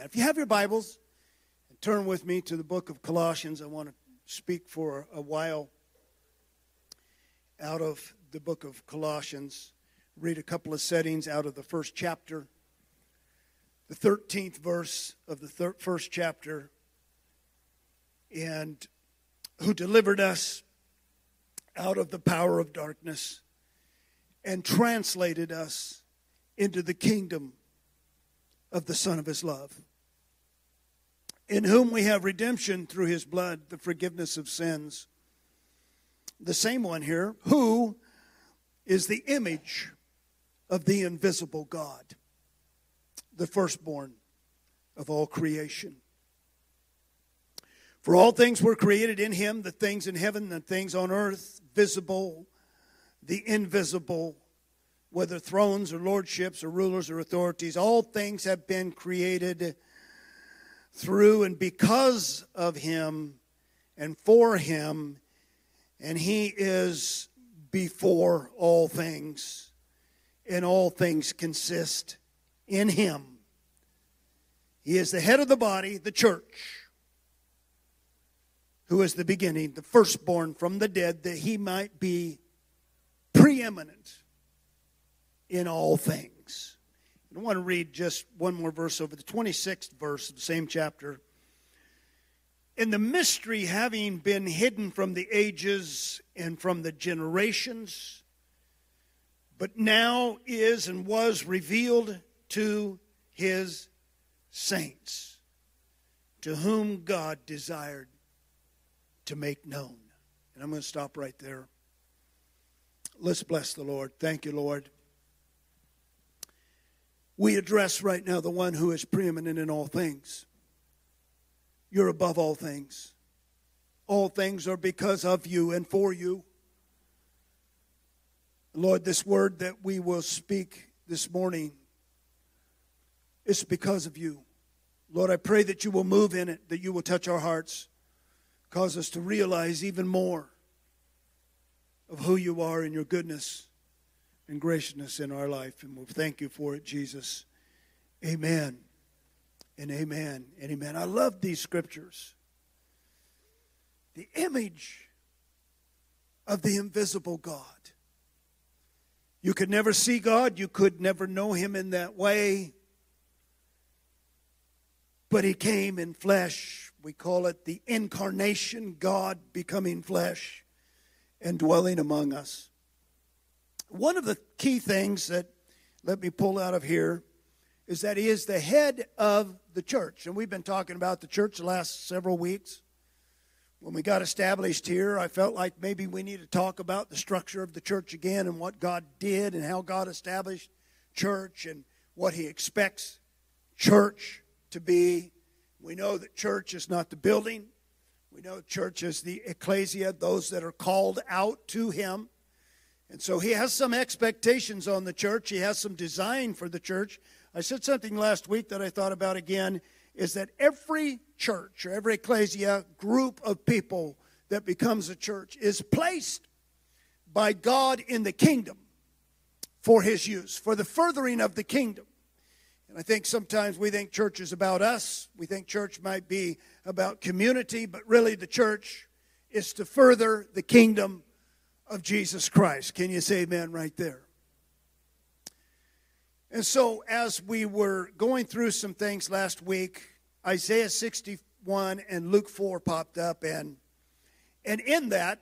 If you have your Bibles, turn with me to the book of Colossians. I want to speak for a while out of the book of Colossians. Read a couple of settings out of the first chapter, the 13th verse of the thir- first chapter, and who delivered us out of the power of darkness and translated us into the kingdom of the Son of His love, in whom we have redemption through His blood, the forgiveness of sins. The same one here, who is the image of the invisible God, the firstborn of all creation. For all things were created in him, the things in heaven, the things on earth, visible, the invisible, whether thrones or lordships or rulers or authorities, all things have been created through and because of him and for him, and he is before all things, and all things consist in him. He is the head of the body, the church who is the beginning, the firstborn from the dead, that he might be preeminent in all things. I want to read just one more verse over the 26th verse of the same chapter. In the mystery having been hidden from the ages and from the generations, but now is and was revealed to his saints, to whom God desired to make known. And I'm going to stop right there. Let's bless the Lord. Thank you, Lord. We address right now the one who is preeminent in all things. You're above all things. All things are because of you and for you. Lord, this word that we will speak this morning is because of you. Lord, I pray that you will move in it, that you will touch our hearts. Cause us to realize even more of who you are and your goodness and graciousness in our life. And we'll thank you for it, Jesus. Amen and amen and amen. I love these scriptures. The image of the invisible God. You could never see God, you could never know Him in that way. But He came in flesh we call it the incarnation, God becoming flesh and dwelling among us. One of the key things that let me pull out of here is that he is the head of the church. And we've been talking about the church the last several weeks. When we got established here, I felt like maybe we need to talk about the structure of the church again and what God did and how God established church and what he expects church to be we know that church is not the building. We know church is the ecclesia, those that are called out to him. And so he has some expectations on the church. He has some design for the church. I said something last week that I thought about again is that every church or every ecclesia group of people that becomes a church is placed by God in the kingdom for his use, for the furthering of the kingdom. And I think sometimes we think church is about us. We think church might be about community, but really the church is to further the kingdom of Jesus Christ. Can you say amen right there? And so, as we were going through some things last week, Isaiah 61 and Luke 4 popped up, and and in that,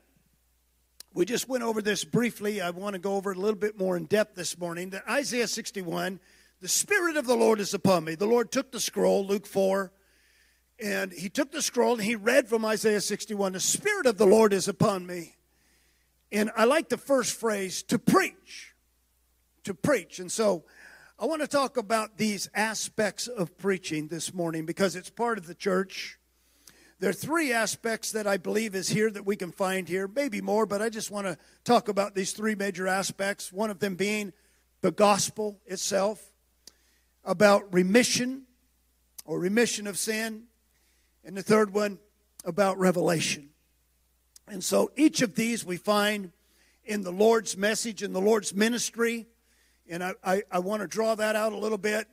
we just went over this briefly. I want to go over a little bit more in depth this morning. That Isaiah 61 the Spirit of the Lord is upon me. The Lord took the scroll, Luke 4, and he took the scroll and he read from Isaiah 61 The Spirit of the Lord is upon me. And I like the first phrase to preach. To preach. And so I want to talk about these aspects of preaching this morning because it's part of the church. There are three aspects that I believe is here that we can find here, maybe more, but I just want to talk about these three major aspects. One of them being the gospel itself, about remission or remission of sin, and the third one about revelation. And so each of these we find in the Lord's message, in the Lord's ministry. And I, I, I want to draw that out a little bit.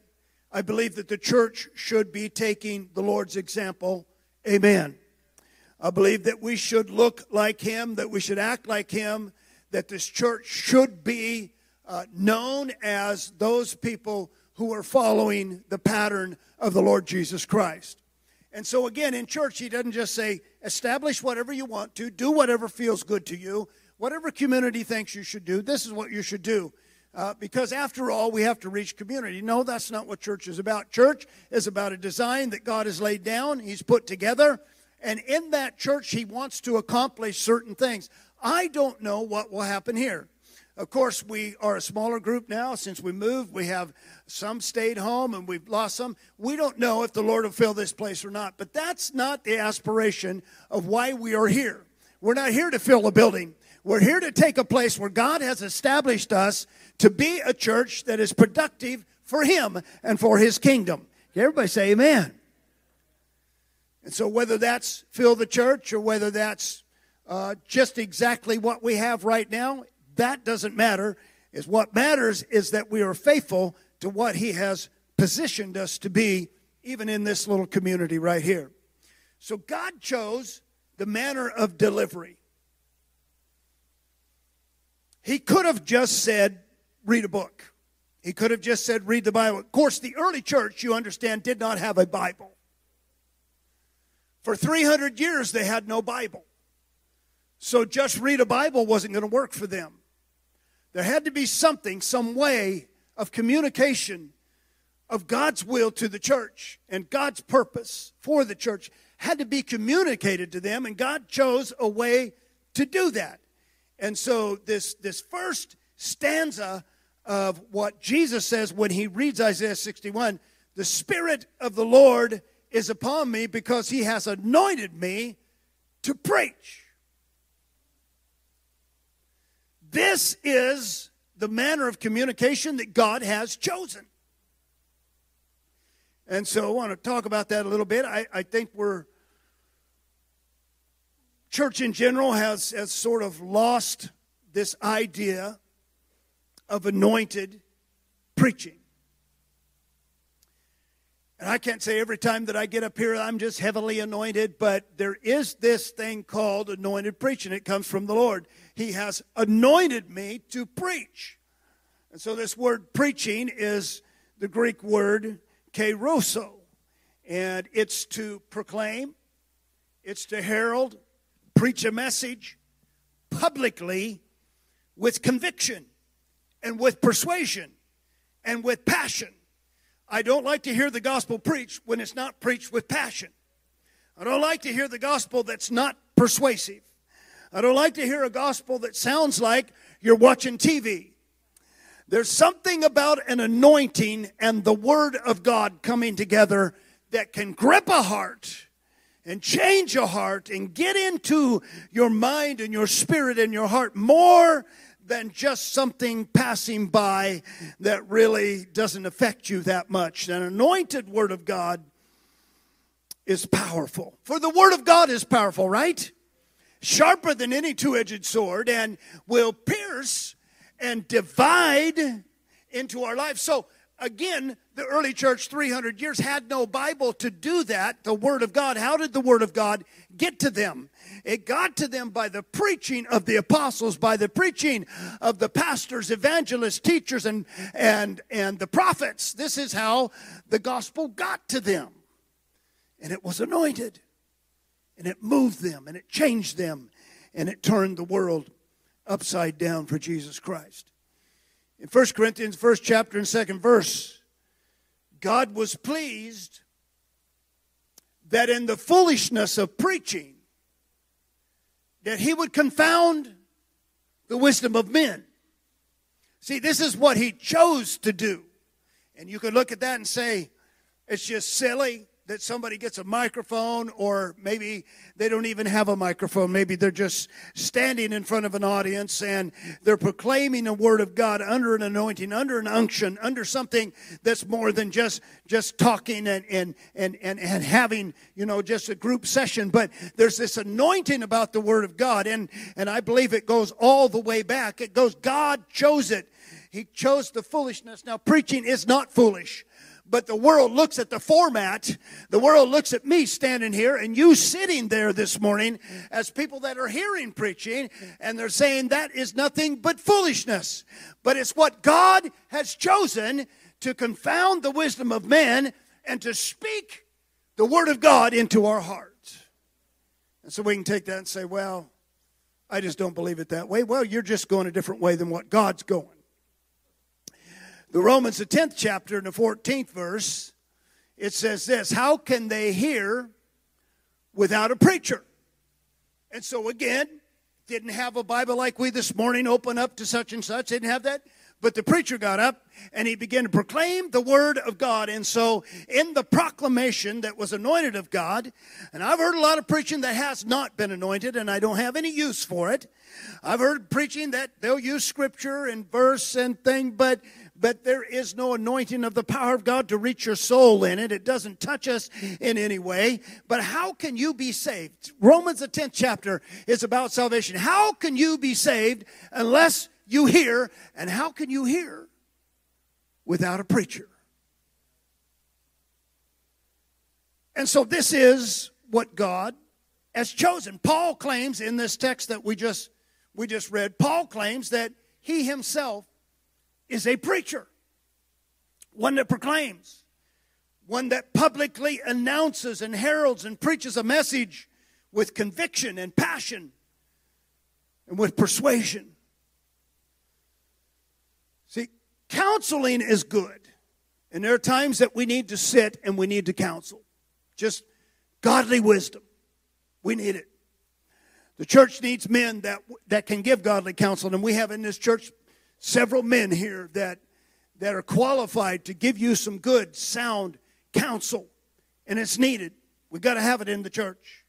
I believe that the church should be taking the Lord's example. Amen. I believe that we should look like Him, that we should act like Him, that this church should be uh, known as those people who are following the pattern of the Lord Jesus Christ. And so, again, in church, He doesn't just say, establish whatever you want to, do whatever feels good to you, whatever community thinks you should do, this is what you should do. Uh, because after all, we have to reach community. No, that's not what church is about. Church is about a design that God has laid down, He's put together, and in that church, He wants to accomplish certain things. I don't know what will happen here. Of course, we are a smaller group now since we moved. We have some stayed home and we've lost some. We don't know if the Lord will fill this place or not, but that's not the aspiration of why we are here. We're not here to fill a building. We're here to take a place where God has established us to be a church that is productive for Him and for His kingdom. Everybody say amen. And so, whether that's fill the church or whether that's uh, just exactly what we have right now, that doesn't matter. Is what matters is that we are faithful to what He has positioned us to be, even in this little community right here. So, God chose the manner of delivery. He could have just said, read a book. He could have just said, read the Bible. Of course, the early church, you understand, did not have a Bible. For 300 years, they had no Bible. So just read a Bible wasn't going to work for them. There had to be something, some way of communication of God's will to the church and God's purpose for the church had to be communicated to them, and God chose a way to do that. And so this, this first stanza of what Jesus says when he reads Isaiah 61 the Spirit of the Lord is upon me because he has anointed me to preach. This is the manner of communication that God has chosen. And so I want to talk about that a little bit. I, I think we're, church in general has, has sort of lost this idea of anointed preaching. And I can't say every time that I get up here I'm just heavily anointed, but there is this thing called anointed preaching. It comes from the Lord. He has anointed me to preach. And so this word preaching is the Greek word kerusso, And it's to proclaim, it's to herald, preach a message publicly with conviction and with persuasion and with passion. I don't like to hear the gospel preached when it's not preached with passion. I don't like to hear the gospel that's not persuasive. I don't like to hear a gospel that sounds like you're watching TV. There's something about an anointing and the Word of God coming together that can grip a heart and change a heart and get into your mind and your spirit and your heart more than just something passing by that really doesn't affect you that much. An anointed Word of God is powerful. For the Word of God is powerful, right? Sharper than any two edged sword and will pierce and divide into our lives. So, again, the early church, 300 years, had no Bible to do that, the Word of God. How did the Word of God get to them? It got to them by the preaching of the apostles, by the preaching of the pastors, evangelists, teachers, and, and, and the prophets. This is how the gospel got to them. And it was anointed, and it moved them, and it changed them, and it turned the world upside down for Jesus Christ. In 1 Corinthians, first chapter and second verse, God was pleased that in the foolishness of preaching, that he would confound the wisdom of men. See, this is what he chose to do. And you could look at that and say, it's just silly that somebody gets a microphone, or maybe they don't even have a microphone. Maybe they're just standing in front of an audience and they're proclaiming the word of God under an anointing, under an unction, under something that's more than just just talking and and and and, and having you know just a group session. But there's this anointing about the word of God, and and I believe it goes all the way back. It goes God chose it. He chose the foolishness. Now preaching is not foolish But the world looks at the format. The world looks at me standing here and you sitting there this morning as people that are hearing preaching and they're saying that is nothing but foolishness. But it's what God has chosen to confound the wisdom of men and to speak the word of God into our hearts. And so we can take that and say, well, I just don't believe it that way. Well, you're just going a different way than what God's going. The Romans, the 10th chapter, and the 14th verse, it says this How can they hear without a preacher? And so, again, didn't have a Bible like we this morning, open up to such and such, didn't have that. But the preacher got up and he began to proclaim the word of God. And so, in the proclamation that was anointed of God, and I've heard a lot of preaching that has not been anointed, and I don't have any use for it. I've heard preaching that they'll use scripture and verse and thing, but but there is no anointing of the power of God to reach your soul in it. It doesn't touch us in any way. But how can you be saved? Romans, the 10th chapter, is about salvation. How can you be saved unless you hear, and how can you hear without a preacher? And so this is what God has chosen. Paul claims in this text that we just we just read, Paul claims that he himself is a preacher, one that proclaims, one that publicly announces and heralds and preaches a message with conviction and passion and with persuasion. See, counseling is good. And there are times that we need to sit and we need to counsel. Just godly wisdom. We need it. The church needs men that, that can give godly counsel. And we have in this church several men here that, that are qualified to give you some good, sound counsel. And it's needed. We've got to have it in the church.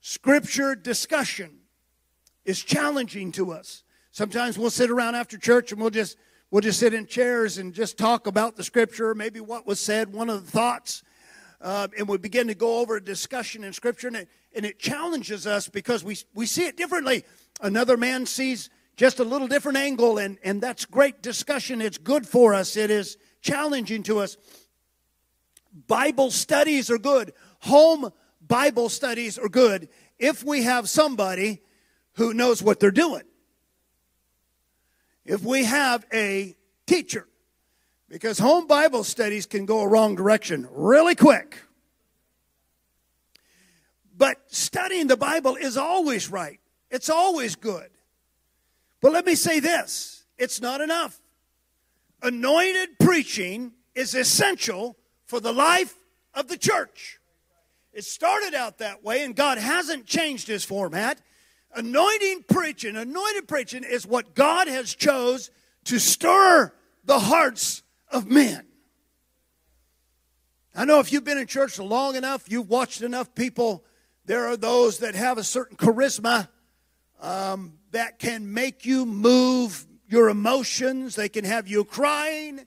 Scripture discussion is challenging to us. Sometimes we'll sit around after church and we'll just We'll just sit in chairs and just talk about the scripture, maybe what was said, one of the thoughts, uh, and we begin to go over a discussion in scripture, and it, and it challenges us because we, we see it differently. Another man sees just a little different angle, and, and that's great discussion. It's good for us, it is challenging to us. Bible studies are good. Home Bible studies are good if we have somebody who knows what they're doing if we have a teacher, because home Bible studies can go a wrong direction really quick. But studying the Bible is always right, it's always good. But let me say this it's not enough. Anointed preaching is essential for the life of the church. It started out that way, and God hasn't changed his format. Anointing preaching, anointed preaching is what God has chose to stir the hearts of men. I know if you've been in church long enough, you've watched enough people, there are those that have a certain charisma um, that can make you move your emotions. They can have you crying.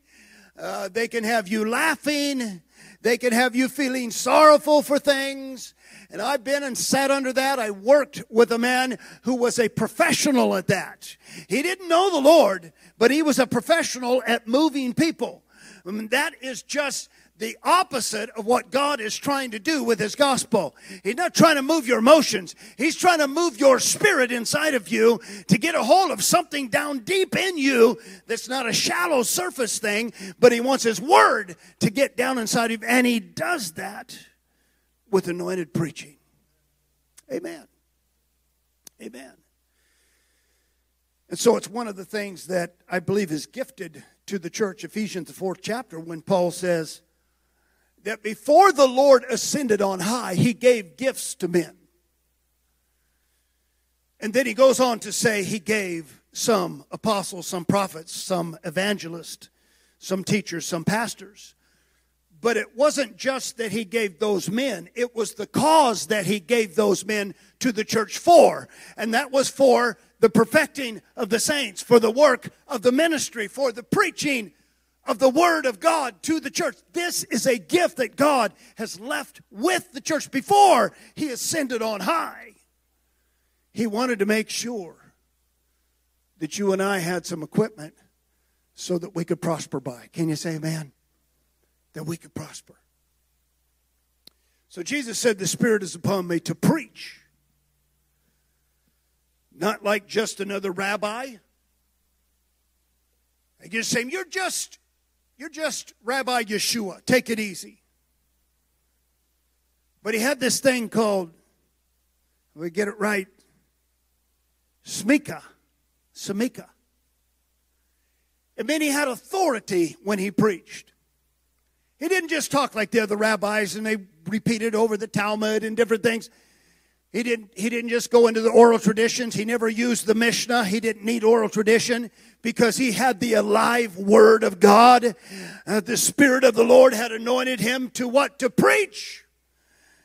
Uh, they can have you laughing. They can have you feeling sorrowful for things. And I've been and sat under that. I worked with a man who was a professional at that. He didn't know the Lord, but he was a professional at moving people. I mean, that is just the opposite of what God is trying to do with His gospel. He's not trying to move your emotions. He's trying to move your spirit inside of you to get a hold of something down deep in you that's not a shallow surface thing, but He wants His word to get down inside of you. And He does that with anointed preaching. Amen. Amen. And so it's one of the things that I believe is gifted to the church, Ephesians, the fourth chapter, when Paul says that before the Lord ascended on high, he gave gifts to men. And then he goes on to say he gave some apostles, some prophets, some evangelists, some teachers, some pastors. But it wasn't just that he gave those men, it was the cause that he gave those men to the church for. And that was for the perfecting of the saints, for the work of the ministry, for the preaching of the word of God to the church. This is a gift that God has left with the church before he ascended on high. He wanted to make sure that you and I had some equipment so that we could prosper by. Can you say amen? that we could prosper. So Jesus said, The Spirit is upon me to preach. Not like just another rabbi. I just saying, You're just, you're just Rabbi Yeshua. Take it easy. But he had this thing called, we get it right, Smika. Samika. It meant he had authority when he preached. He didn't just talk like the other rabbis and they repeated over the Talmud and different things. He didn't, he didn't just go into the oral traditions. He never used the Mishnah. He didn't need oral tradition because he had the alive word of God. Uh, the Spirit of the Lord had anointed him to what? To preach.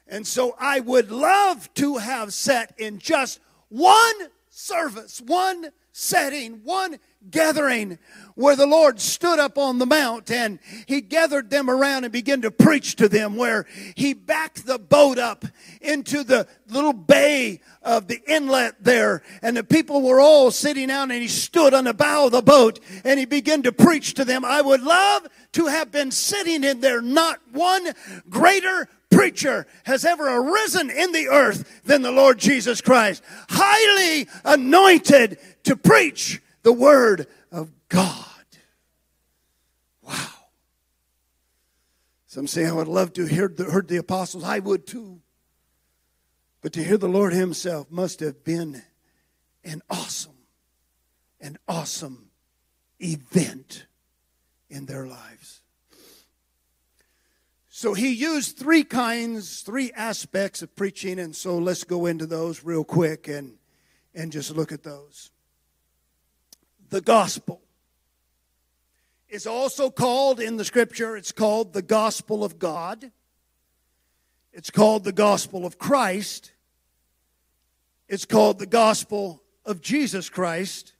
And so I would love to have sat in just one service, one setting, one gathering where the Lord stood up on the mount and he gathered them around and began to preach to them, where he backed the boat up into the little bay of the inlet there, and the people were all sitting down, and he stood on the bow of the boat and he began to preach to them. I would love to have been sitting in there, not one greater preacher has ever arisen in the earth than the Lord Jesus Christ. Highly anointed to preach the word of God. Wow. Some say, I would love to hear the, heard the apostles. I would too. But to hear the Lord Himself must have been an awesome, an awesome event in their lives. So he used three kinds, three aspects of preaching, and so let's go into those real quick and, and just look at those. The gospel is also called in the scripture, it's called the gospel of God. It's called the gospel of Christ. It's called the gospel of Jesus Christ.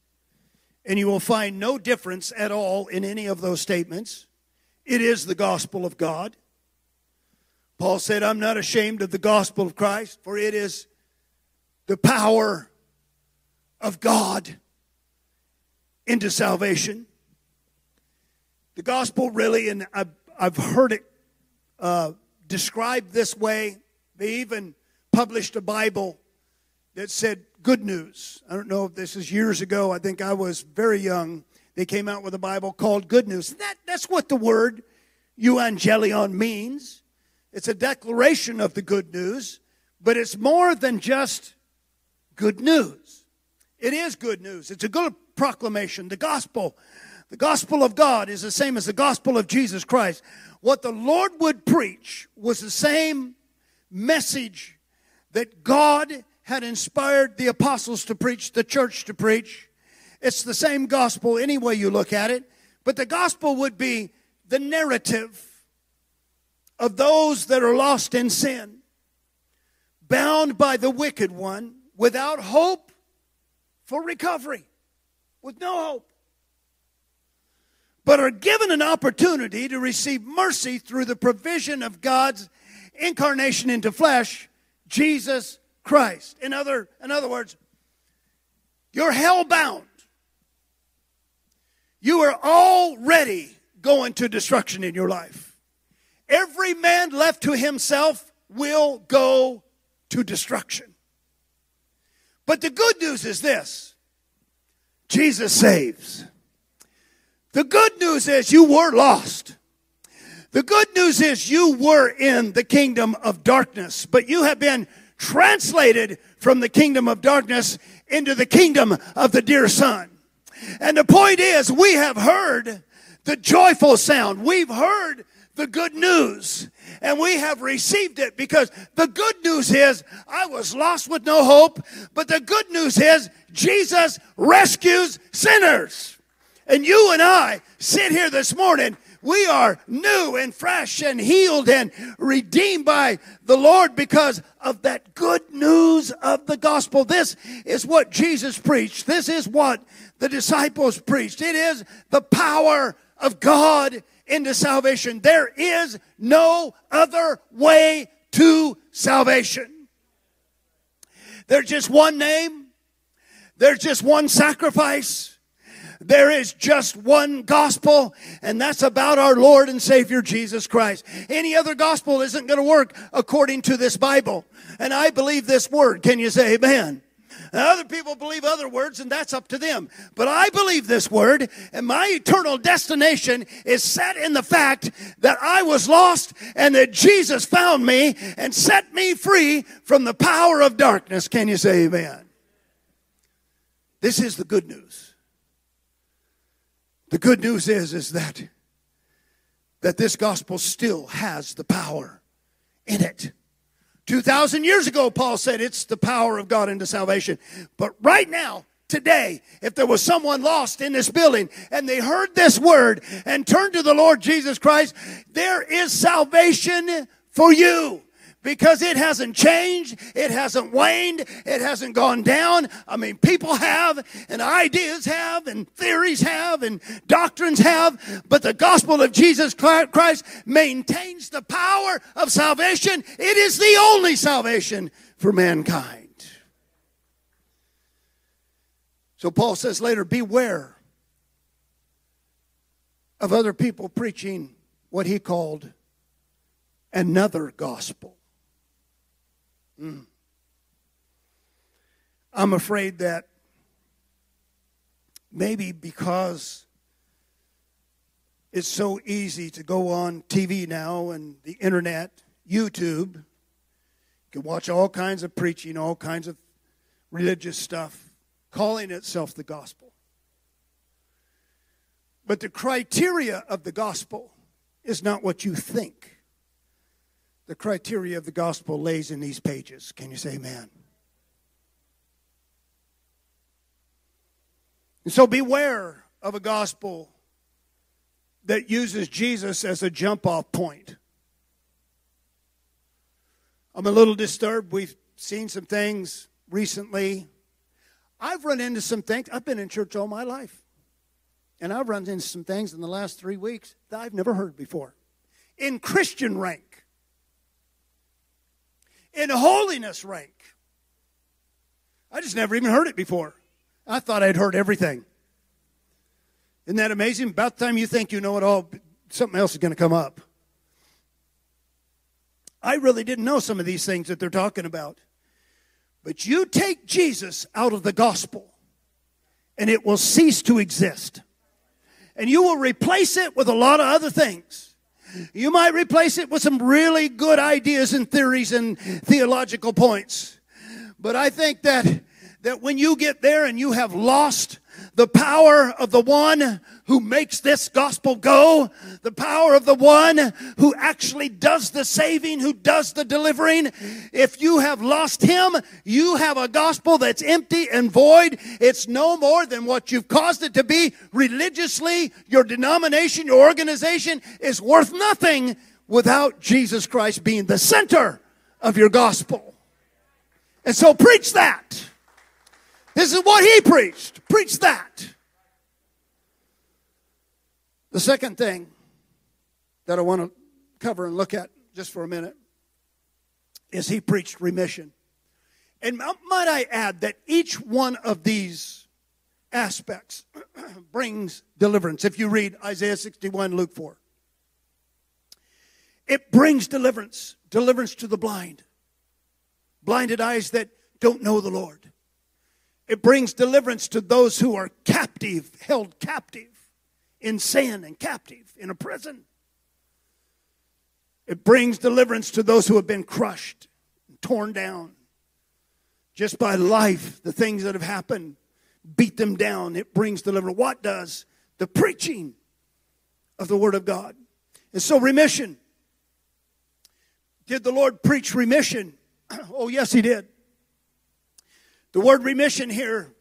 And you will find no difference at all in any of those statements. It is the gospel of God. Paul said, I'm not ashamed of the gospel of Christ, for it is the power of God into salvation. The gospel really, and I've, I've heard it uh, described this way. They even published a Bible that said good news. I don't know if this is years ago. I think I was very young. They came out with a Bible called Good News. That, that's what the word euangelion means. It's a declaration of the good news, but it's more than just good news. It is good news. It's a good proclamation. The gospel, the gospel of God is the same as the gospel of Jesus Christ. What the Lord would preach was the same message that God had inspired the apostles to preach, the church to preach. It's the same gospel any way you look at it, but the gospel would be the narrative of those that are lost in sin, bound by the wicked one, without hope for recovery, with no hope, but are given an opportunity to receive mercy through the provision of God's incarnation into flesh, Jesus Christ. In other, in other words, you're hell bound. You are already going to destruction in your life. Every man left to himself will go to destruction. But the good news is this Jesus saves. The good news is you were lost. The good news is you were in the kingdom of darkness, but you have been translated from the kingdom of darkness into the kingdom of the dear son. And the point is, we have heard the joyful sound. We've heard the good news. And we have received it because the good news is I was lost with no hope, but the good news is Jesus rescues sinners. And you and I sit here this morning. We are new and fresh and healed and redeemed by the Lord because of that good news of the gospel. This is what Jesus preached. This is what the disciples preached. It is the power of God into salvation. There is no other way to salvation. There's just one name. There's just one sacrifice. There is just one gospel, and that's about our Lord and Savior Jesus Christ. Any other gospel isn't going to work according to this Bible. And I believe this word. Can you say amen? Other people believe other words, and that's up to them. But I believe this word, and my eternal destination is set in the fact that I was lost and that Jesus found me and set me free from the power of darkness. Can you say amen? This is the good news. The good news is, is that, that this gospel still has the power in it. 2,000 years ago, Paul said it's the power of God into salvation. But right now, today, if there was someone lost in this building and they heard this word and turned to the Lord Jesus Christ, there is salvation for you because it hasn't changed, it hasn't waned, it hasn't gone down. I mean, people have, and ideas have, and theories have, and doctrines have, but the gospel of Jesus Christ maintains the power of salvation. It is the only salvation for mankind. So Paul says later, beware of other people preaching what he called another gospel. Mm. I'm afraid that maybe because it's so easy to go on TV now and the internet, YouTube, you can watch all kinds of preaching, all kinds of religious stuff, calling itself the gospel. But the criteria of the gospel is not what you think the criteria of the gospel lays in these pages. Can you say amen? And so beware of a gospel that uses Jesus as a jump off point. I'm a little disturbed. We've seen some things recently. I've run into some things. I've been in church all my life. And I've run into some things in the last three weeks that I've never heard before. In Christian rank in holiness rank. I just never even heard it before. I thought I'd heard everything. Isn't that amazing? About the time you think you know it all, something else is going to come up. I really didn't know some of these things that they're talking about. But you take Jesus out of the gospel, and it will cease to exist. And you will replace it with a lot of other things. You might replace it with some really good ideas and theories and theological points. But I think that, that when you get there and you have lost the power of the one who makes this gospel go, the power of the one who actually does the saving, who does the delivering. If you have lost him, you have a gospel that's empty and void. It's no more than what you've caused it to be religiously. Your denomination, your organization is worth nothing without Jesus Christ being the center of your gospel. And so preach that. This is what he preached. Preach that. The second thing that I want to cover and look at just for a minute is he preached remission. And might I add that each one of these aspects brings deliverance. If you read Isaiah 61, Luke 4, it brings deliverance, deliverance to the blind, blinded eyes that don't know the Lord. It brings deliverance to those who are captive, held captive in sin and captive in a prison. It brings deliverance to those who have been crushed, torn down just by life, the things that have happened, beat them down. It brings deliverance. What does? The preaching of the Word of God. And so, remission. Did the Lord preach remission? oh, yes, He did. The word remission here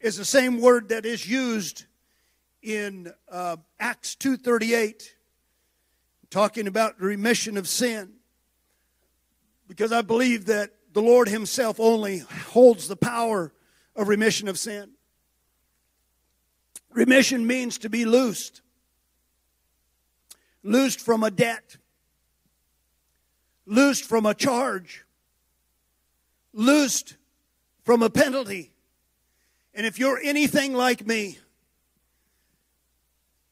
is the same word that is used in uh, Acts 2:38 talking about remission of sin because I believe that the Lord himself only holds the power of remission of sin. Remission means to be loosed. Loosed from a debt. Loosed from a charge. Loosed from a penalty. And if you're anything like me,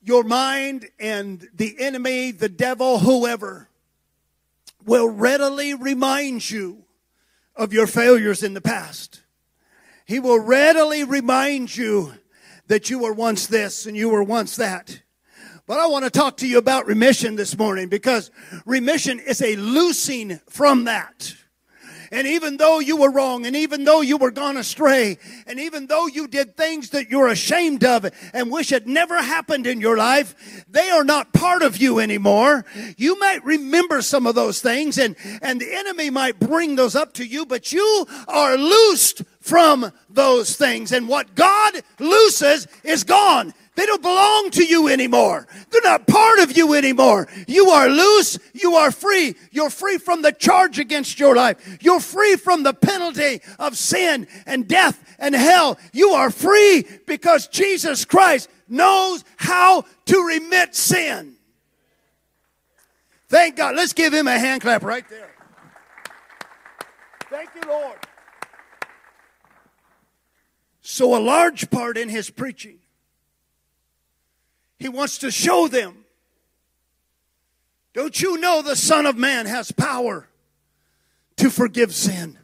your mind and the enemy, the devil, whoever, will readily remind you of your failures in the past. He will readily remind you that you were once this and you were once that. But I want to talk to you about remission this morning because remission is a loosing from that. And even though you were wrong, and even though you were gone astray, and even though you did things that you're ashamed of and wish it never happened in your life, they are not part of you anymore. You might remember some of those things, and, and the enemy might bring those up to you, but you are loosed from those things. And what God looses is gone. They don't belong to you anymore. They're not part of you anymore. You are loose. You are free. You're free from the charge against your life. You're free from the penalty of sin and death and hell. You are free because Jesus Christ knows how to remit sin. Thank God. Let's give him a hand clap right there. Thank you, Lord. So, a large part in his preaching he wants to show them. Don't you know the Son of Man has power to forgive sin?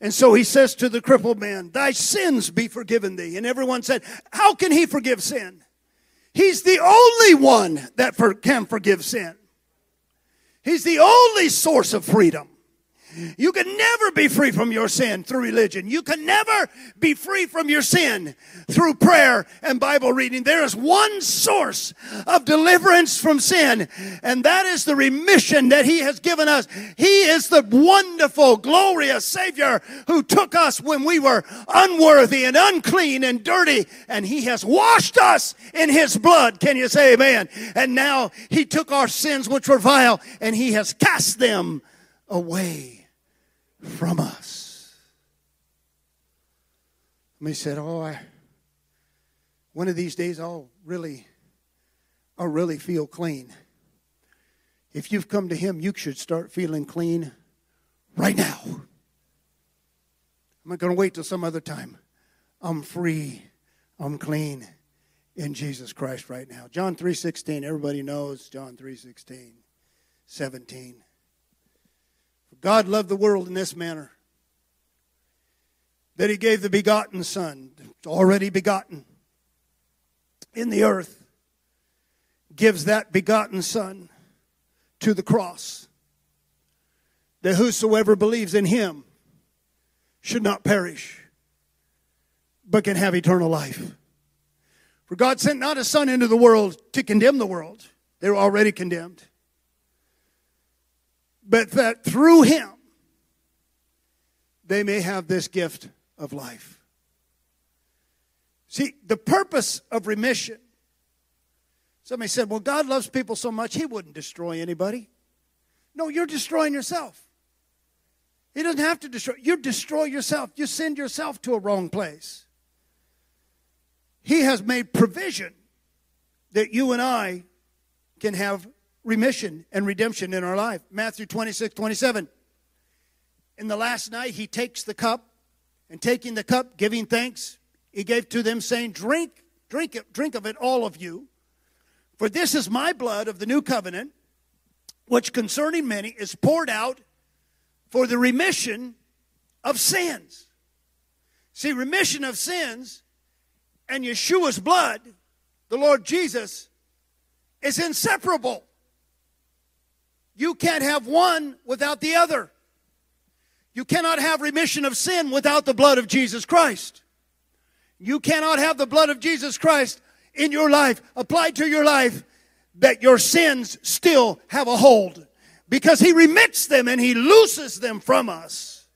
And so he says to the crippled man, Thy sins be forgiven thee. And everyone said, How can he forgive sin? He's the only one that for, can forgive sin. He's the only source of freedom. You can never be free from your sin through religion. You can never be free from your sin through prayer and Bible reading. There is one source of deliverance from sin, and that is the remission that He has given us. He is the wonderful, glorious Savior who took us when we were unworthy and unclean and dirty, and He has washed us in His blood. Can you say amen? And now He took our sins, which were vile, and He has cast them away from us. And he said, Oh, I, one of these days I'll really, I'll really feel clean. If you've come to him, you should start feeling clean right now. I'm not going to wait till some other time. I'm free. I'm clean in Jesus Christ right now. John 3:16, everybody knows John 3:16, 17. God loved the world in this manner that he gave the begotten Son, already begotten in the earth, gives that begotten Son to the cross, that whosoever believes in him should not perish, but can have eternal life. For God sent not a Son into the world to condemn the world, they were already condemned but that through him they may have this gift of life. See, the purpose of remission. Somebody said, Well, God loves people so much, He wouldn't destroy anybody. No, you're destroying yourself. He doesn't have to destroy. You destroy yourself. You send yourself to a wrong place. He has made provision that you and I can have remission and redemption in our life. Matthew 26, 27. In the last night, he takes the cup, and taking the cup, giving thanks, he gave to them, saying, Drink, drink it, drink of it, all of you. For this is my blood of the new covenant, which concerning many is poured out for the remission of sins. See, remission of sins and Yeshua's blood, the Lord Jesus, is inseparable. You can't have one without the other. You cannot have remission of sin without the blood of Jesus Christ. You cannot have the blood of Jesus Christ in your life, applied to your life, that your sins still have a hold. Because He remits them and He looses them from us.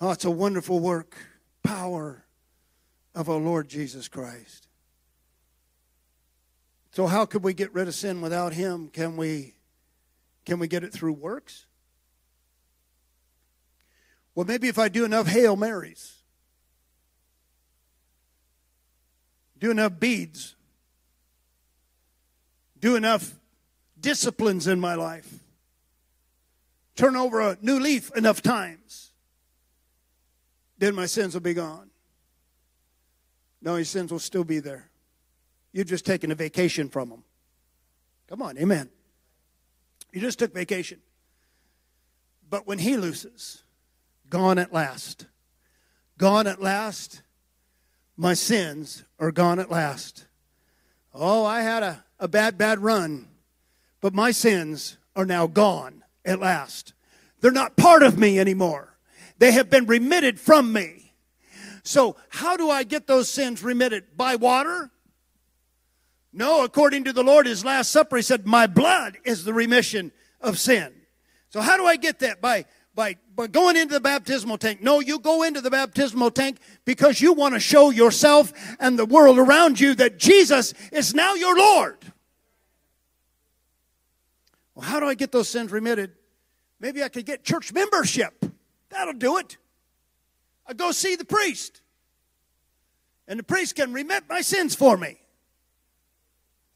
Oh, it's a wonderful work, power of our Lord Jesus Christ. So, how could we get rid of sin without Him? Can we can we get it through works? Well, maybe if I do enough Hail Marys, do enough beads, do enough disciplines in my life, turn over a new leaf enough times, then my sins will be gone. No, your sins will still be there. You've just taken a vacation from them. Come on, amen. You just took vacation. But when he looses, gone at last. Gone at last. My sins are gone at last. Oh, I had a, a bad, bad run, but my sins are now gone at last. They're not part of me anymore. They have been remitted from me. So, how do I get those sins remitted? By water? No, according to the Lord, his Last Supper, he said, My blood is the remission of sin. So, how do I get that? By by, by going into the baptismal tank. No, you go into the baptismal tank because you want to show yourself and the world around you that Jesus is now your Lord. Well, how do I get those sins remitted? Maybe I could get church membership. That'll do it. I go see the priest, and the priest can remit my sins for me.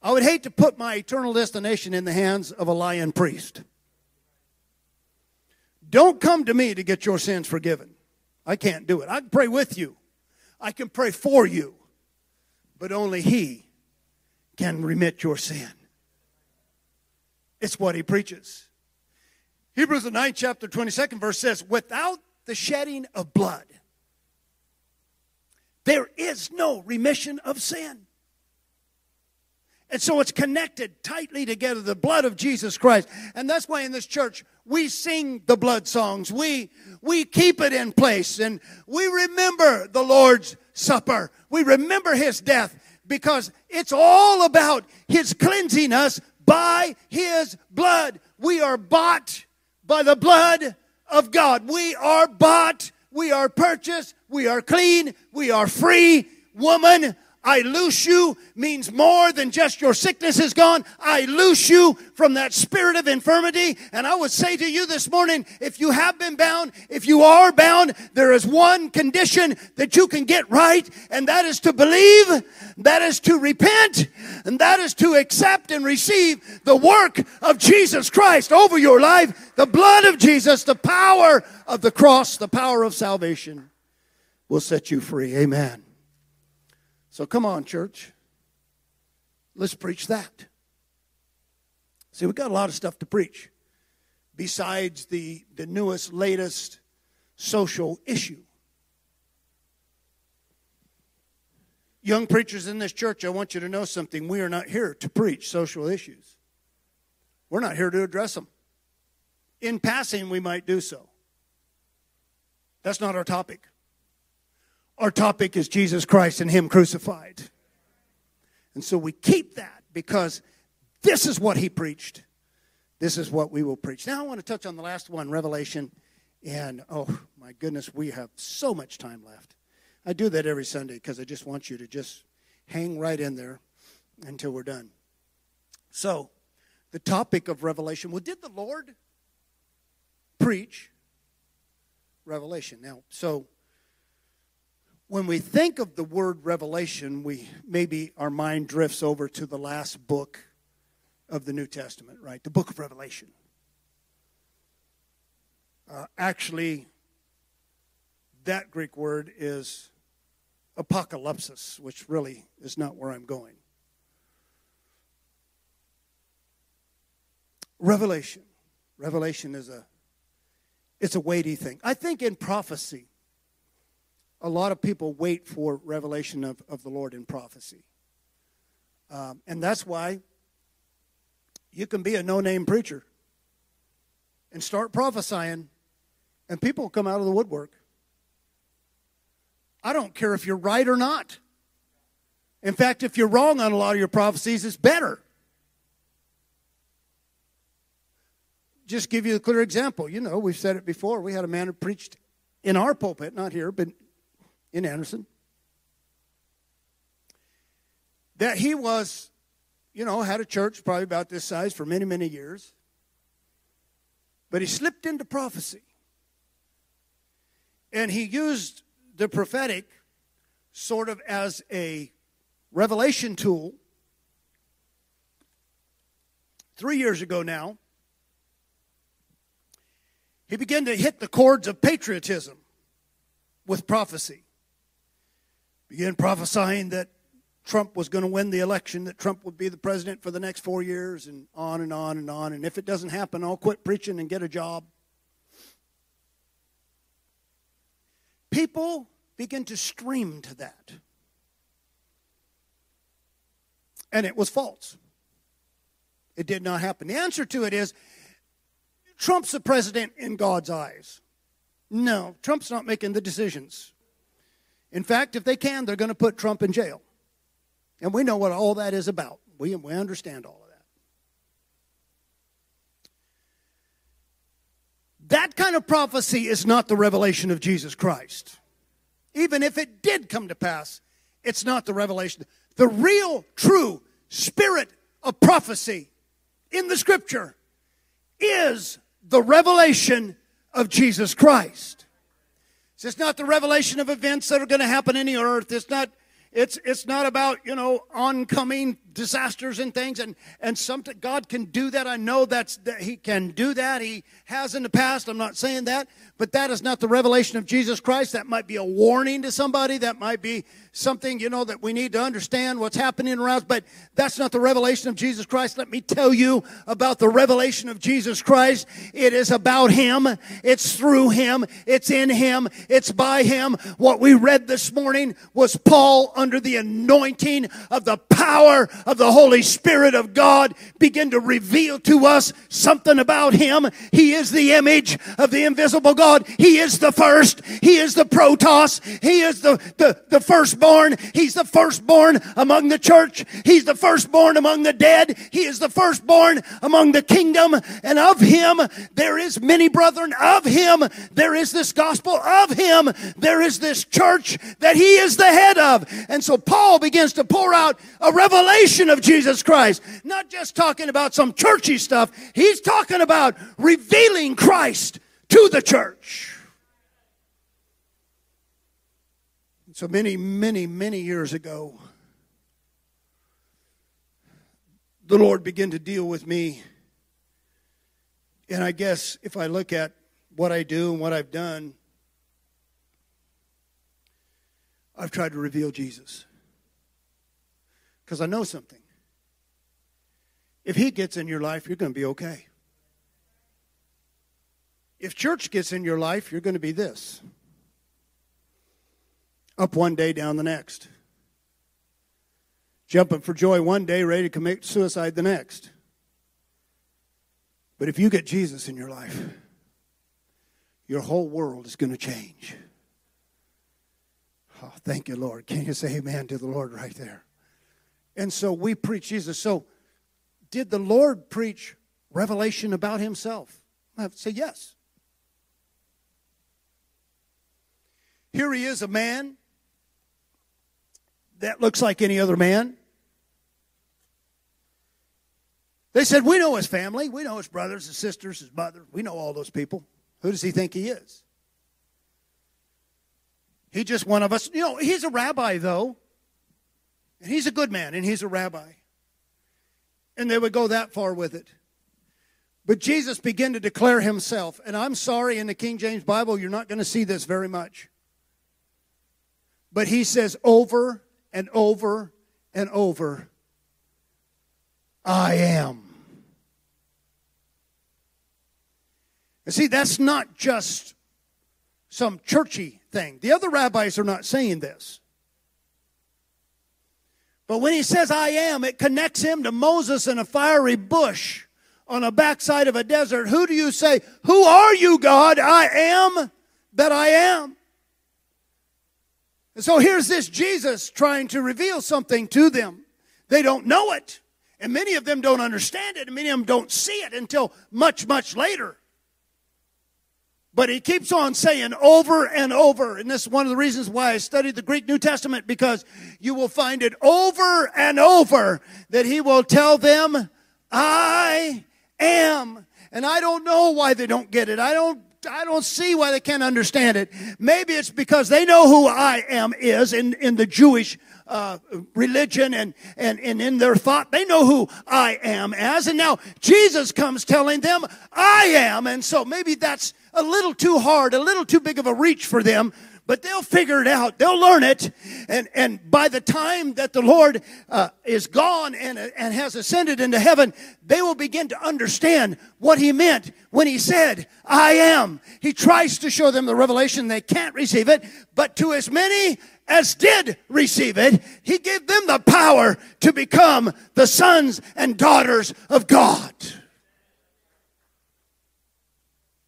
I would hate to put my eternal destination in the hands of a lying priest. Don't come to me to get your sins forgiven. I can't do it. I can pray with you, I can pray for you, but only He can remit your sin. It's what He preaches. Hebrews, the 9th chapter, 22nd verse says, Without the shedding of blood, there is no remission of sin. And so it's connected tightly together, the blood of Jesus Christ. And that's why in this church, we sing the blood songs. We, we keep it in place and we remember the Lord's Supper. We remember His death because it's all about His cleansing us by His blood. We are bought by the blood of God. We are bought. We are purchased. We are clean. We are free. Woman, I loose you means more than just your sickness is gone. I loose you from that spirit of infirmity. And I would say to you this morning, if you have been bound, if you are bound, there is one condition that you can get right, and that is to believe, that is to repent, and that is to accept and receive the work of Jesus Christ over your life, the blood of Jesus, the power of the cross, the power of salvation will set you free. Amen. So come on, church. Let's preach that. See, we've got a lot of stuff to preach besides the, the newest, latest social issue. Young preachers in this church, I want you to know something. We are not here to preach social issues, we're not here to address them. In passing, we might do so. That's not our topic. Our topic is Jesus Christ and Him crucified. And so we keep that because this is what He preached. This is what we will preach. Now I want to touch on the last one, Revelation. And oh my goodness, we have so much time left. I do that every Sunday because I just want you to just hang right in there until we're done. So, the topic of Revelation well, did the Lord preach Revelation? Now, so when we think of the word revelation, we maybe our mind drifts over to the last book of the New Testament, right? The book of Revelation. Uh, actually, that Greek word is apocalypsis, which really is not where I'm going. Revelation. Revelation is a it's a weighty thing. I think in prophecy, a lot of people wait for revelation of, of the Lord in prophecy. Um, and that's why you can be a no name preacher and start prophesying, and people come out of the woodwork. I don't care if you're right or not. In fact, if you're wrong on a lot of your prophecies, it's better. Just give you a clear example. You know, we've said it before. We had a man who preached in our pulpit, not here, but in Anderson that he was, you know, had a church probably about this size for many, many years. But he slipped into prophecy. And he used the prophetic sort of as a revelation tool. Three years ago now, he began to hit the chords of patriotism with prophecy began prophesying that Trump was going to win the election, that Trump would be the president for the next four years, and on and on and on. And if it doesn't happen, I'll quit preaching and get a job. People begin to stream to that. And it was false. It did not happen. The answer to it is Trump's the president in God's eyes. No, Trump's not making the decisions. In fact, if they can, they're going to put Trump in jail. And we know what all that is about. We, we understand all of that. That kind of prophecy is not the revelation of Jesus Christ. Even if it did come to pass, it's not the revelation. The real, true spirit of prophecy in the scripture is the revelation of Jesus Christ. It's not the revelation of events that are going to happen in the earth. It's not it's, it's not about, you know, oncoming disasters and things. And, and some, God can do that. I know that's, that He can do that. He has in the past. I'm not saying that. But that is not the revelation of Jesus Christ. That might be a warning to somebody. That might be something, you know, that we need to understand what's happening around. But that's not the revelation of Jesus Christ. Let me tell you about the revelation of Jesus Christ. It is about Him. It's through Him. It's in Him. It's by Him. What we read this morning was Paul under the anointing of the power of the Holy Spirit of God begin to reveal to us something about Him. He is the image of the invisible God. He is the first. He is the protos. He is the, the, the firstborn firstborn. He's the firstborn among the church. He's the firstborn among the dead. He is the firstborn among the kingdom. And of him there is many brethren. Of him there is this gospel. Of him there is this church that he is the head of. And so Paul begins to pour out a revelation of Jesus Christ. Not just talking about some churchy stuff. He's talking about revealing Christ to the church. So many, many, many years ago, the Lord began to deal with me. And I guess if I look at what I do and what I've done, I've tried to reveal Jesus. Because I know something. If He gets in your life, you're going to be okay. If church gets in your life, you're going to be this up one day, down the next. Jumping for joy one day, ready to commit suicide the next. But if you get Jesus in your life, your whole world is going to change. Oh, thank you, Lord. Can you say amen to the Lord right there? And so we preach Jesus. So, did the Lord preach revelation about himself? I have to say yes. Here he is, a man that looks like any other man. They said, We know his family. We know his brothers, his sisters, his mother. We know all those people. Who does he think he is? He's just one of us. You know, he's a rabbi, though. And he's a good man, and he's a rabbi. And they would go that far with it. But Jesus began to declare himself. And I'm sorry, in the King James Bible, you're not going to see this very much. But he says over and over and over I am. And see, that's not just some churchy thing. The other rabbis are not saying this. But when he says I am, it connects him to Moses in a fiery bush on the backside of a desert. Who do you say? Who are you, God? I am that I am. And so here's this Jesus trying to reveal something to them. They don't know it. And many of them don't understand it. And many of them don't see it until much, much later. But he keeps on saying over and over. And this is one of the reasons why I studied the Greek New Testament because you will find it over and over that he will tell them, I am. And I don't know why they don't get it. I don't I don't see why they can't understand it. Maybe it's because they know who I am is in, in the Jewish uh, religion and, and, and in their thought. They know who I am as. And now Jesus comes telling them, I am. And so maybe that's a little too hard, a little too big of a reach for them. but they'll figure it out. They'll learn it. And, and by the time that the Lord uh, is gone and, and has ascended into heaven, they will begin to understand what he meant when he said, I am. He tries to show them the revelation. They can't receive it, but to as many as did receive it, he gave them the power to become the sons and daughters of God.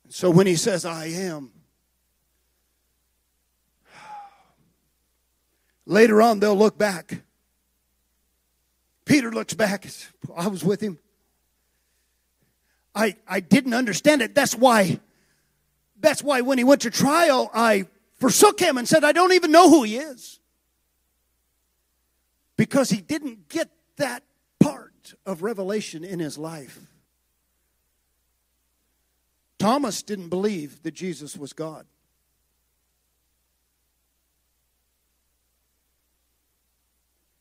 So when he says, I am, later on they'll look back. Peter looks back. I was with him. I, I didn't understand it. That's why, that's why when he went to trial, I forsook him and said, I don't even know who he is. Because he didn't get that part of revelation in his life. Thomas didn't believe that Jesus was God.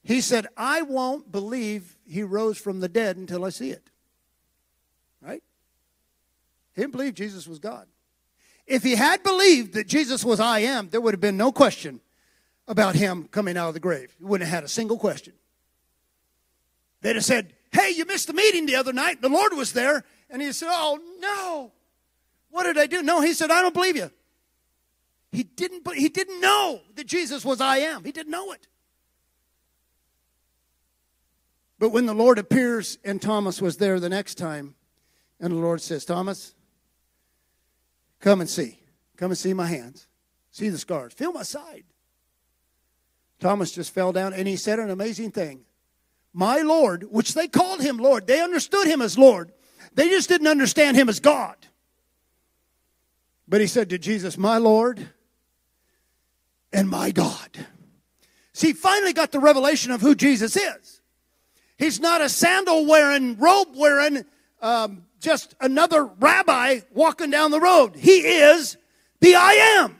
He said, I won't believe he rose from the dead until I see it. Right? He didn't believe Jesus was God. If he had believed that Jesus was I am, there would have been no question about him coming out of the grave. He wouldn't have had a single question. They'd have said, Hey, you missed the meeting the other night. The Lord was there. And he said, Oh, no. What did I do? No, he said, I don't believe you. He didn't, he didn't know that Jesus was I am. He didn't know it. But when the Lord appears and Thomas was there the next time, and the Lord says, Thomas, come and see. Come and see my hands. See the scars. Feel my side. Thomas just fell down and he said an amazing thing. My Lord, which they called him Lord, they understood him as Lord. They just didn't understand him as God. But he said to Jesus, My Lord and my God. See, finally got the revelation of who Jesus is. He's not a sandal wearing, robe wearing, um, just another rabbi walking down the road. He is the I am.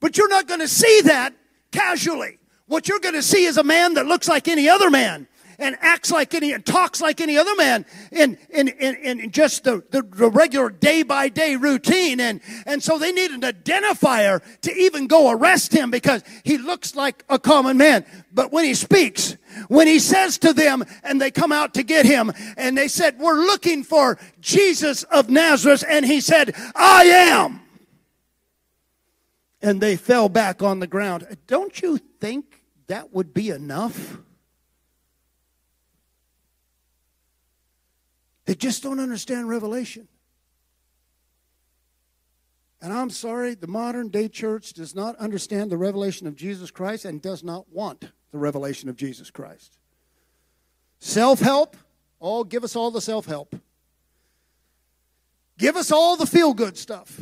But you're not going to see that casually. What you're going to see is a man that looks like any other man and acts like any and talks like any other man in in in, in just the, the, the regular day by day routine. And and so they need an identifier to even go arrest him because he looks like a common man. But when he speaks when he says to them and they come out to get him and they said we're looking for Jesus of Nazareth and he said I am. And they fell back on the ground. Don't you think that would be enough They just don't understand Revelation. And I'm sorry, the modern day church does not understand the revelation of Jesus Christ and does not want the revelation of Jesus Christ. Self help, oh, give us all the self help. Give us all the feel good stuff.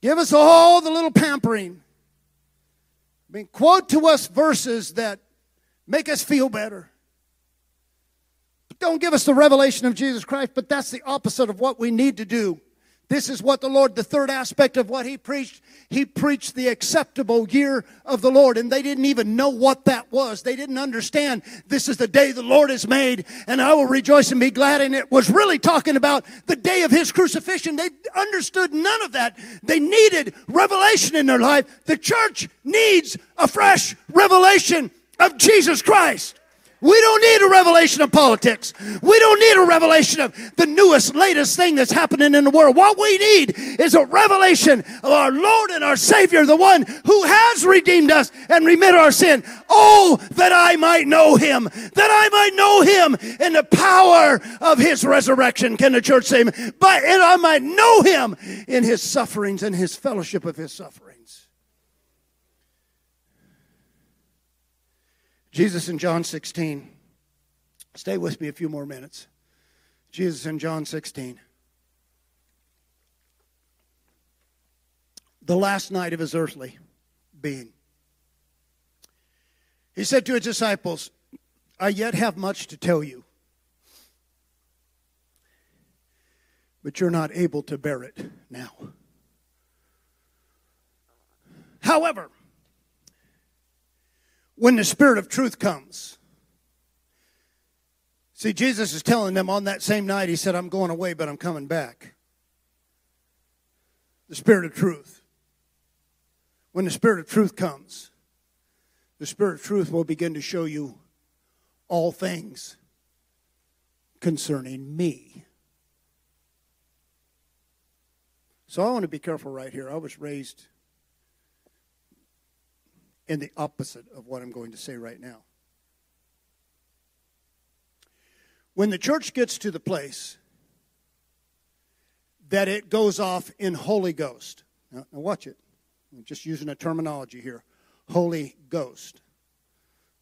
Give us all the little pampering. I mean, quote to us verses that make us feel better. Don't give us the revelation of Jesus Christ, but that's the opposite of what we need to do. This is what the Lord, the third aspect of what he preached, he preached the acceptable year of the Lord, and they didn't even know what that was. They didn't understand this is the day the Lord has made, and I will rejoice and be glad. And it was really talking about the day of his crucifixion. They understood none of that. They needed revelation in their life. The church needs a fresh revelation of Jesus Christ. We don't need a revelation of politics. We don't need a revelation of the newest, latest thing that's happening in the world. What we need is a revelation of our Lord and our Savior, the one who has redeemed us and remitted our sin. Oh, that I might know him, that I might know him in the power of his resurrection. Can the church say, but and I might know him in his sufferings and his fellowship of his suffering. Jesus in John 16. Stay with me a few more minutes. Jesus in John 16. The last night of his earthly being. He said to his disciples, I yet have much to tell you, but you're not able to bear it now. However, when the Spirit of truth comes. See, Jesus is telling them on that same night, He said, I'm going away, but I'm coming back. The Spirit of truth. When the Spirit of truth comes, the Spirit of truth will begin to show you all things concerning me. So I want to be careful right here. I was raised in the opposite of what I'm going to say right now. When the church gets to the place that it goes off in Holy Ghost, now, now watch it. I'm just using a terminology here Holy Ghost.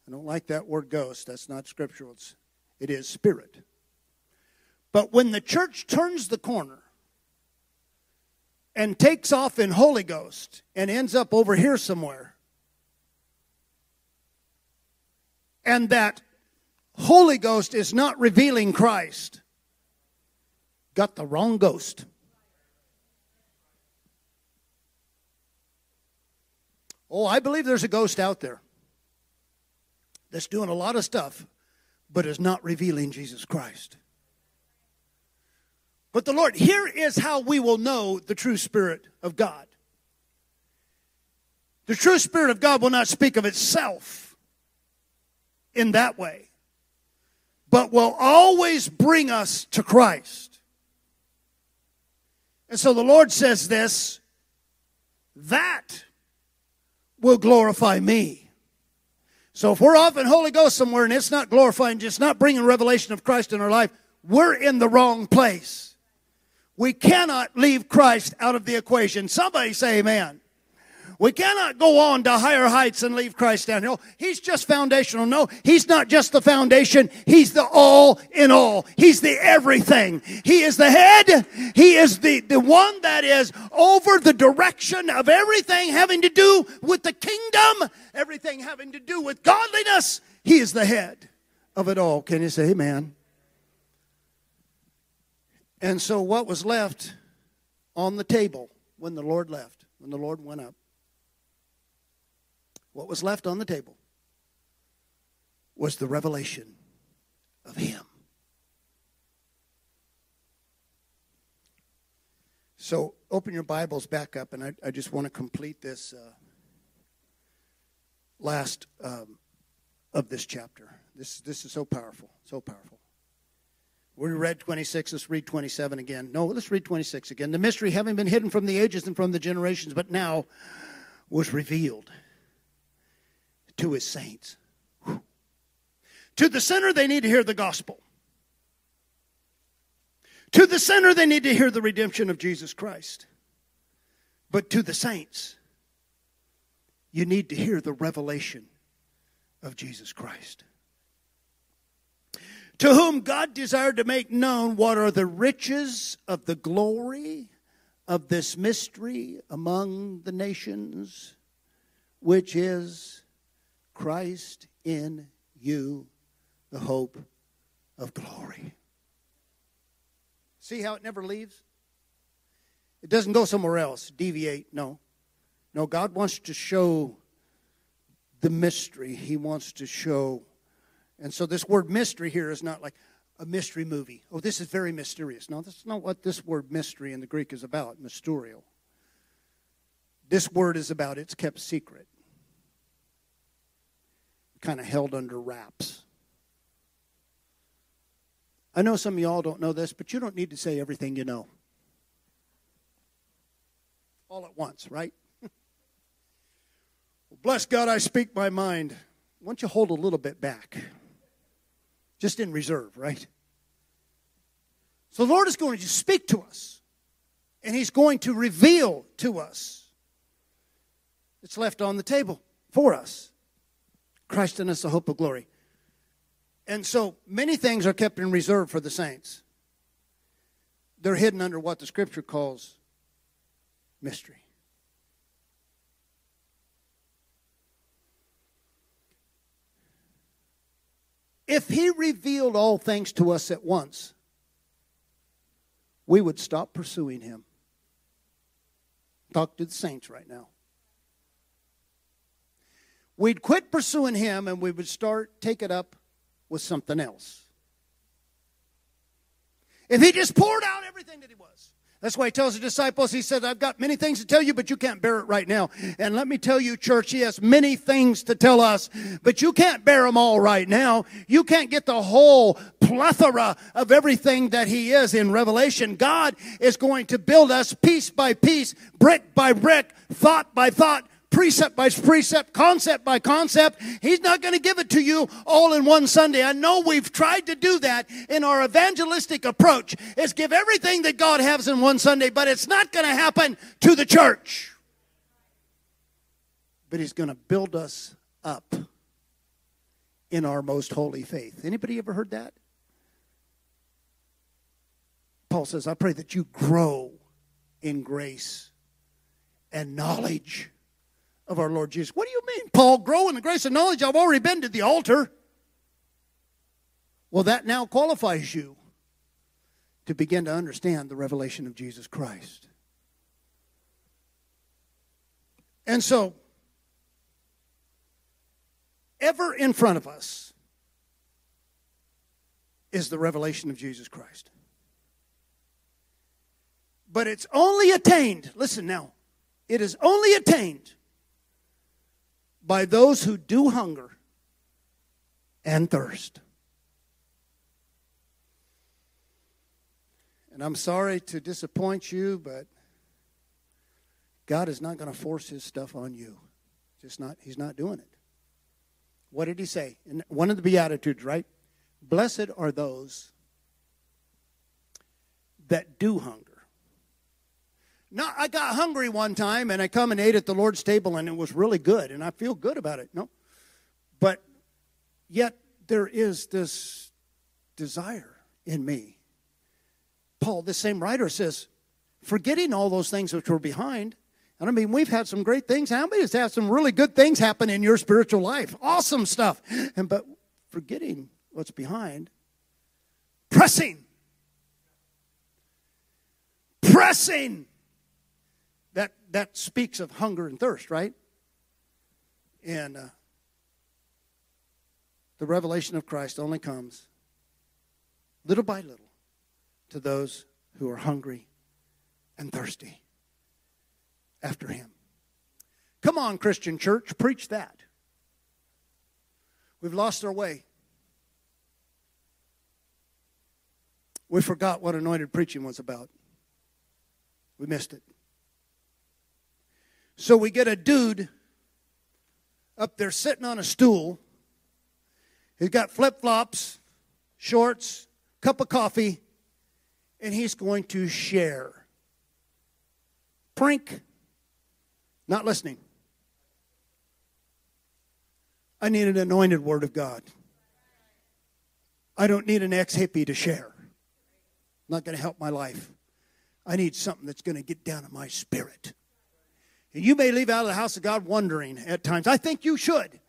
I don't like that word ghost. That's not scriptural. It's, it is spirit. But when the church turns the corner and takes off in Holy Ghost and ends up over here somewhere, and that Holy Ghost is not revealing Christ, got the wrong ghost. Oh, I believe there's a ghost out there that's doing a lot of stuff, but is not revealing Jesus Christ. But the Lord, here is how we will know the true Spirit of God. The true Spirit of God will not speak of itself in that way, but will always bring us to Christ. And so the Lord says this that will glorify me. So if we're off in Holy Ghost somewhere and it's not glorifying, just not bringing revelation of Christ in our life, we're in the wrong place. We cannot leave Christ out of the equation. Somebody say amen. We cannot go on to higher heights and leave Christ down here. He's just foundational. No, He's not just the foundation. He's the all in all. He's the everything. He is the head. He is the, the one that is over the direction of everything having to do with the kingdom, everything having to do with godliness. He is the head of it all. Can you say amen? And so, what was left on the table when the Lord left, when the Lord went up? What was left on the table was the revelation of Him. So open your Bibles back up, and I, I just want to complete this uh, last um, of this chapter. This, this is so powerful, so powerful. We read 26, let's read 27 again. No, let's read 26 again. The mystery, having been hidden from the ages and from the generations, but now was revealed to his saints. To the sinner, they need to hear the gospel. To the sinner, they need to hear the redemption of Jesus Christ. But to the saints, you need to hear the revelation of Jesus Christ. To whom God desired to make known what are the riches of the glory of this mystery among the nations, which is Christ in you, the hope of glory. See how it never leaves? It doesn't go somewhere else, deviate. No. No, God wants to show the mystery. He wants to show. And so this word mystery here is not like a mystery movie. Oh, this is very mysterious. No, that's not what this word mystery in the Greek is about, mysterion. This word is about it's kept secret kind of held under wraps. I know some of y'all don't know this, but you don't need to say everything you know. All at once, right? bless God, I speak my mind. Why don't you hold a little bit back? Just in reserve, right? So the Lord is going to speak to us, and He's going to reveal to us. It's left on the table for us. Christ in us, the hope of glory. And so many things are kept in reserve for the saints. They're hidden under what the scripture calls mystery. If he revealed all things to us at once, we would stop pursuing him. Talk to the saints right now we'd quit pursuing him and we would start take it up with something else. If he just poured out everything that he was, That's why he tells the disciples, he said, I've got many things to tell you, but you can't bear it right now. And let me tell you, church, he has many things to tell us, but you can't bear them all right now. You can't get the whole plethora of everything that he is in Revelation. God is going to build us piece by piece, brick by brick, thought by thought, precept by precept, concept by concept. He's not going to give it to you all in one Sunday. I know we've tried to do that in our evangelistic approach, is give everything that God has in one Sunday, but it's not going to happen to the church. But he's going to build us up in our most holy faith. Anybody ever heard that? Paul says, I pray that you grow in grace and knowledge of our Lord Jesus. What do you mean, Paul? Grow in the grace and knowledge. I've already been to the altar. Well, that now qualifies you to begin to understand the revelation of Jesus Christ. And so, ever in front of us is the revelation of Jesus Christ. But it's only attained, listen now, it is only attained by those who do hunger and thirst. And I'm sorry to disappoint you, but God is not going to force his stuff on you. Just not he's not doing it. What did he say? In one of the beatitudes, right? Blessed are those that do hunger no, I got hungry one time and I come and ate at the Lord's table and it was really good and I feel good about it. No. But yet there is this desire in me. Paul, the same writer says, forgetting all those things which were behind. And I mean, we've had some great things. How many has had some really good things happen in your spiritual life? Awesome stuff. And but forgetting what's behind, pressing. Pressing that, speaks of hunger and thirst, right? And uh, the revelation of Christ only comes little by little to those who are hungry and thirsty after Him. Come on, Christian church, preach that. We've lost our way. We forgot what anointed preaching was about. We missed it. So we get a dude up there sitting on a stool. He's got flip flops, shorts, cup of coffee, and he's going to share. Prank. Not listening. I need an anointed word of God. I don't need an ex hippie to share. Not going to help my life. I need something that's going to get down in my spirit. And you may leave out of the house of God wondering at times. I think you should.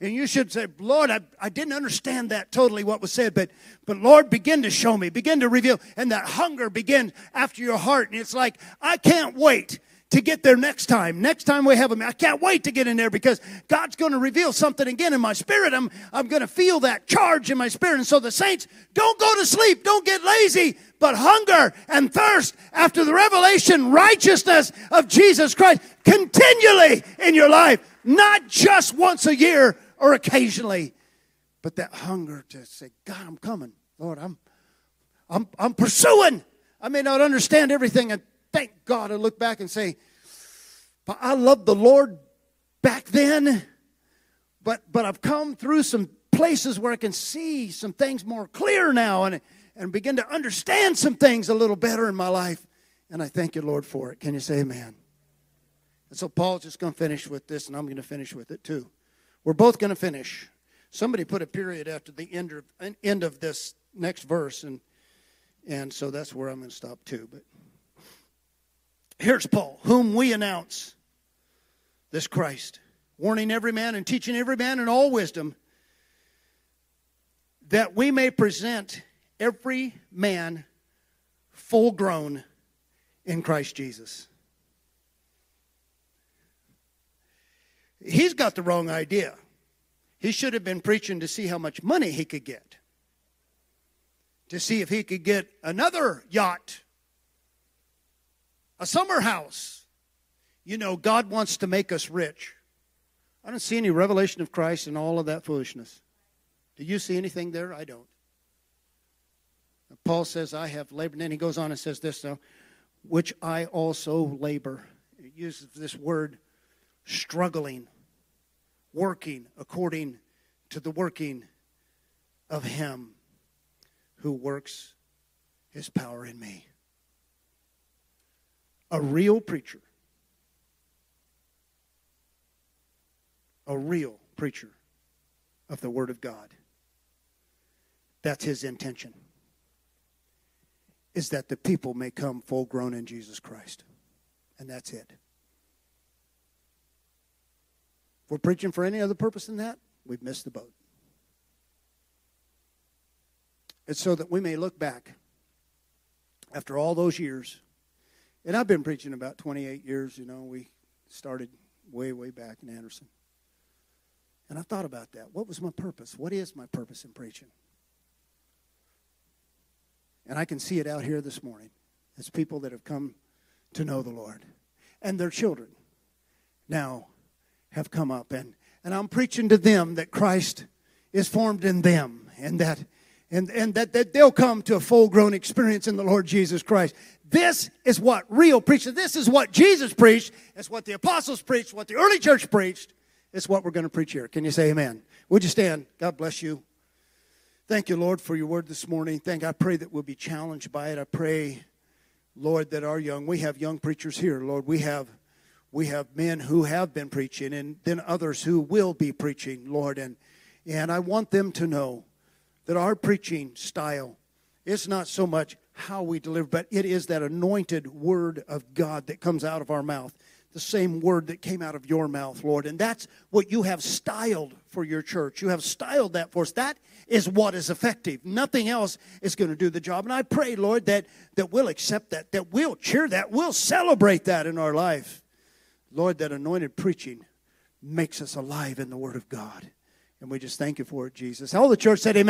And you should say, Lord, I, I didn't understand that totally what was said, but, but Lord, begin to show me, begin to reveal. And that hunger begins after your heart. And it's like, I can't wait to get there next time. Next time we have them, I can't wait to get in there because God's going to reveal something again in my spirit. I'm, I'm going to feel that charge in my spirit. And so the saints, don't go to sleep. Don't get lazy, but hunger and thirst after the revelation righteousness of Jesus Christ continually in your life, not just once a year or occasionally, but that hunger to say, God, I'm coming. Lord, I'm, I'm, I'm pursuing. I may not understand everything and thank God and look back and say, but I loved the Lord back then, but, but I've come through some places where I can see some things more clear now and, and begin to understand some things a little better in my life. And I thank you, Lord, for it. Can you say amen? And so Paul's just going to finish with this, and I'm going to finish with it too. We're both going to finish. Somebody put a period after the end of, end of this next verse, and, and so that's where I'm going to stop too. But Here's Paul, whom we announce this Christ, warning every man and teaching every man in all wisdom, that we may present every man full grown in Christ Jesus. He's got the wrong idea. He should have been preaching to see how much money he could get, to see if he could get another yacht a summer house. You know, God wants to make us rich. I don't see any revelation of Christ in all of that foolishness. Do you see anything there? I don't. Paul says, I have labored. And then he goes on and says this now, which I also labor. He uses this word struggling, working according to the working of Him who works His power in me. A real preacher, a real preacher of the Word of God. That's his intention. Is that the people may come full grown in Jesus Christ. And that's it. If we're preaching for any other purpose than that, we've missed the boat. It's so that we may look back after all those years. And I've been preaching about 28 years, you know. We started way, way back in Anderson. And I thought about that. What was my purpose? What is my purpose in preaching? And I can see it out here this morning. It's people that have come to know the Lord. And their children now have come up. And, and I'm preaching to them that Christ is formed in them and that and, and that, that they'll come to a full grown experience in the Lord Jesus Christ. This is what real preaching, this is what Jesus preached, it's what the apostles preached, what the early church preached. It's what we're going to preach here. Can you say amen? Would you stand? God bless you. Thank you, Lord, for your word this morning. Thank I pray that we'll be challenged by it. I pray, Lord, that our young we have young preachers here, Lord. We have we have men who have been preaching and then others who will be preaching, Lord, and and I want them to know that our preaching style is not so much how we deliver, but it is that anointed word of God that comes out of our mouth. The same word that came out of your mouth, Lord. And that's what you have styled for your church. You have styled that for us. That is what is effective. Nothing else is going to do the job. And I pray, Lord, that, that we'll accept that, that we'll cheer that, we'll celebrate that in our life. Lord, that anointed preaching makes us alive in the Word of God. And we just thank you for it, Jesus. All the church said, Amen.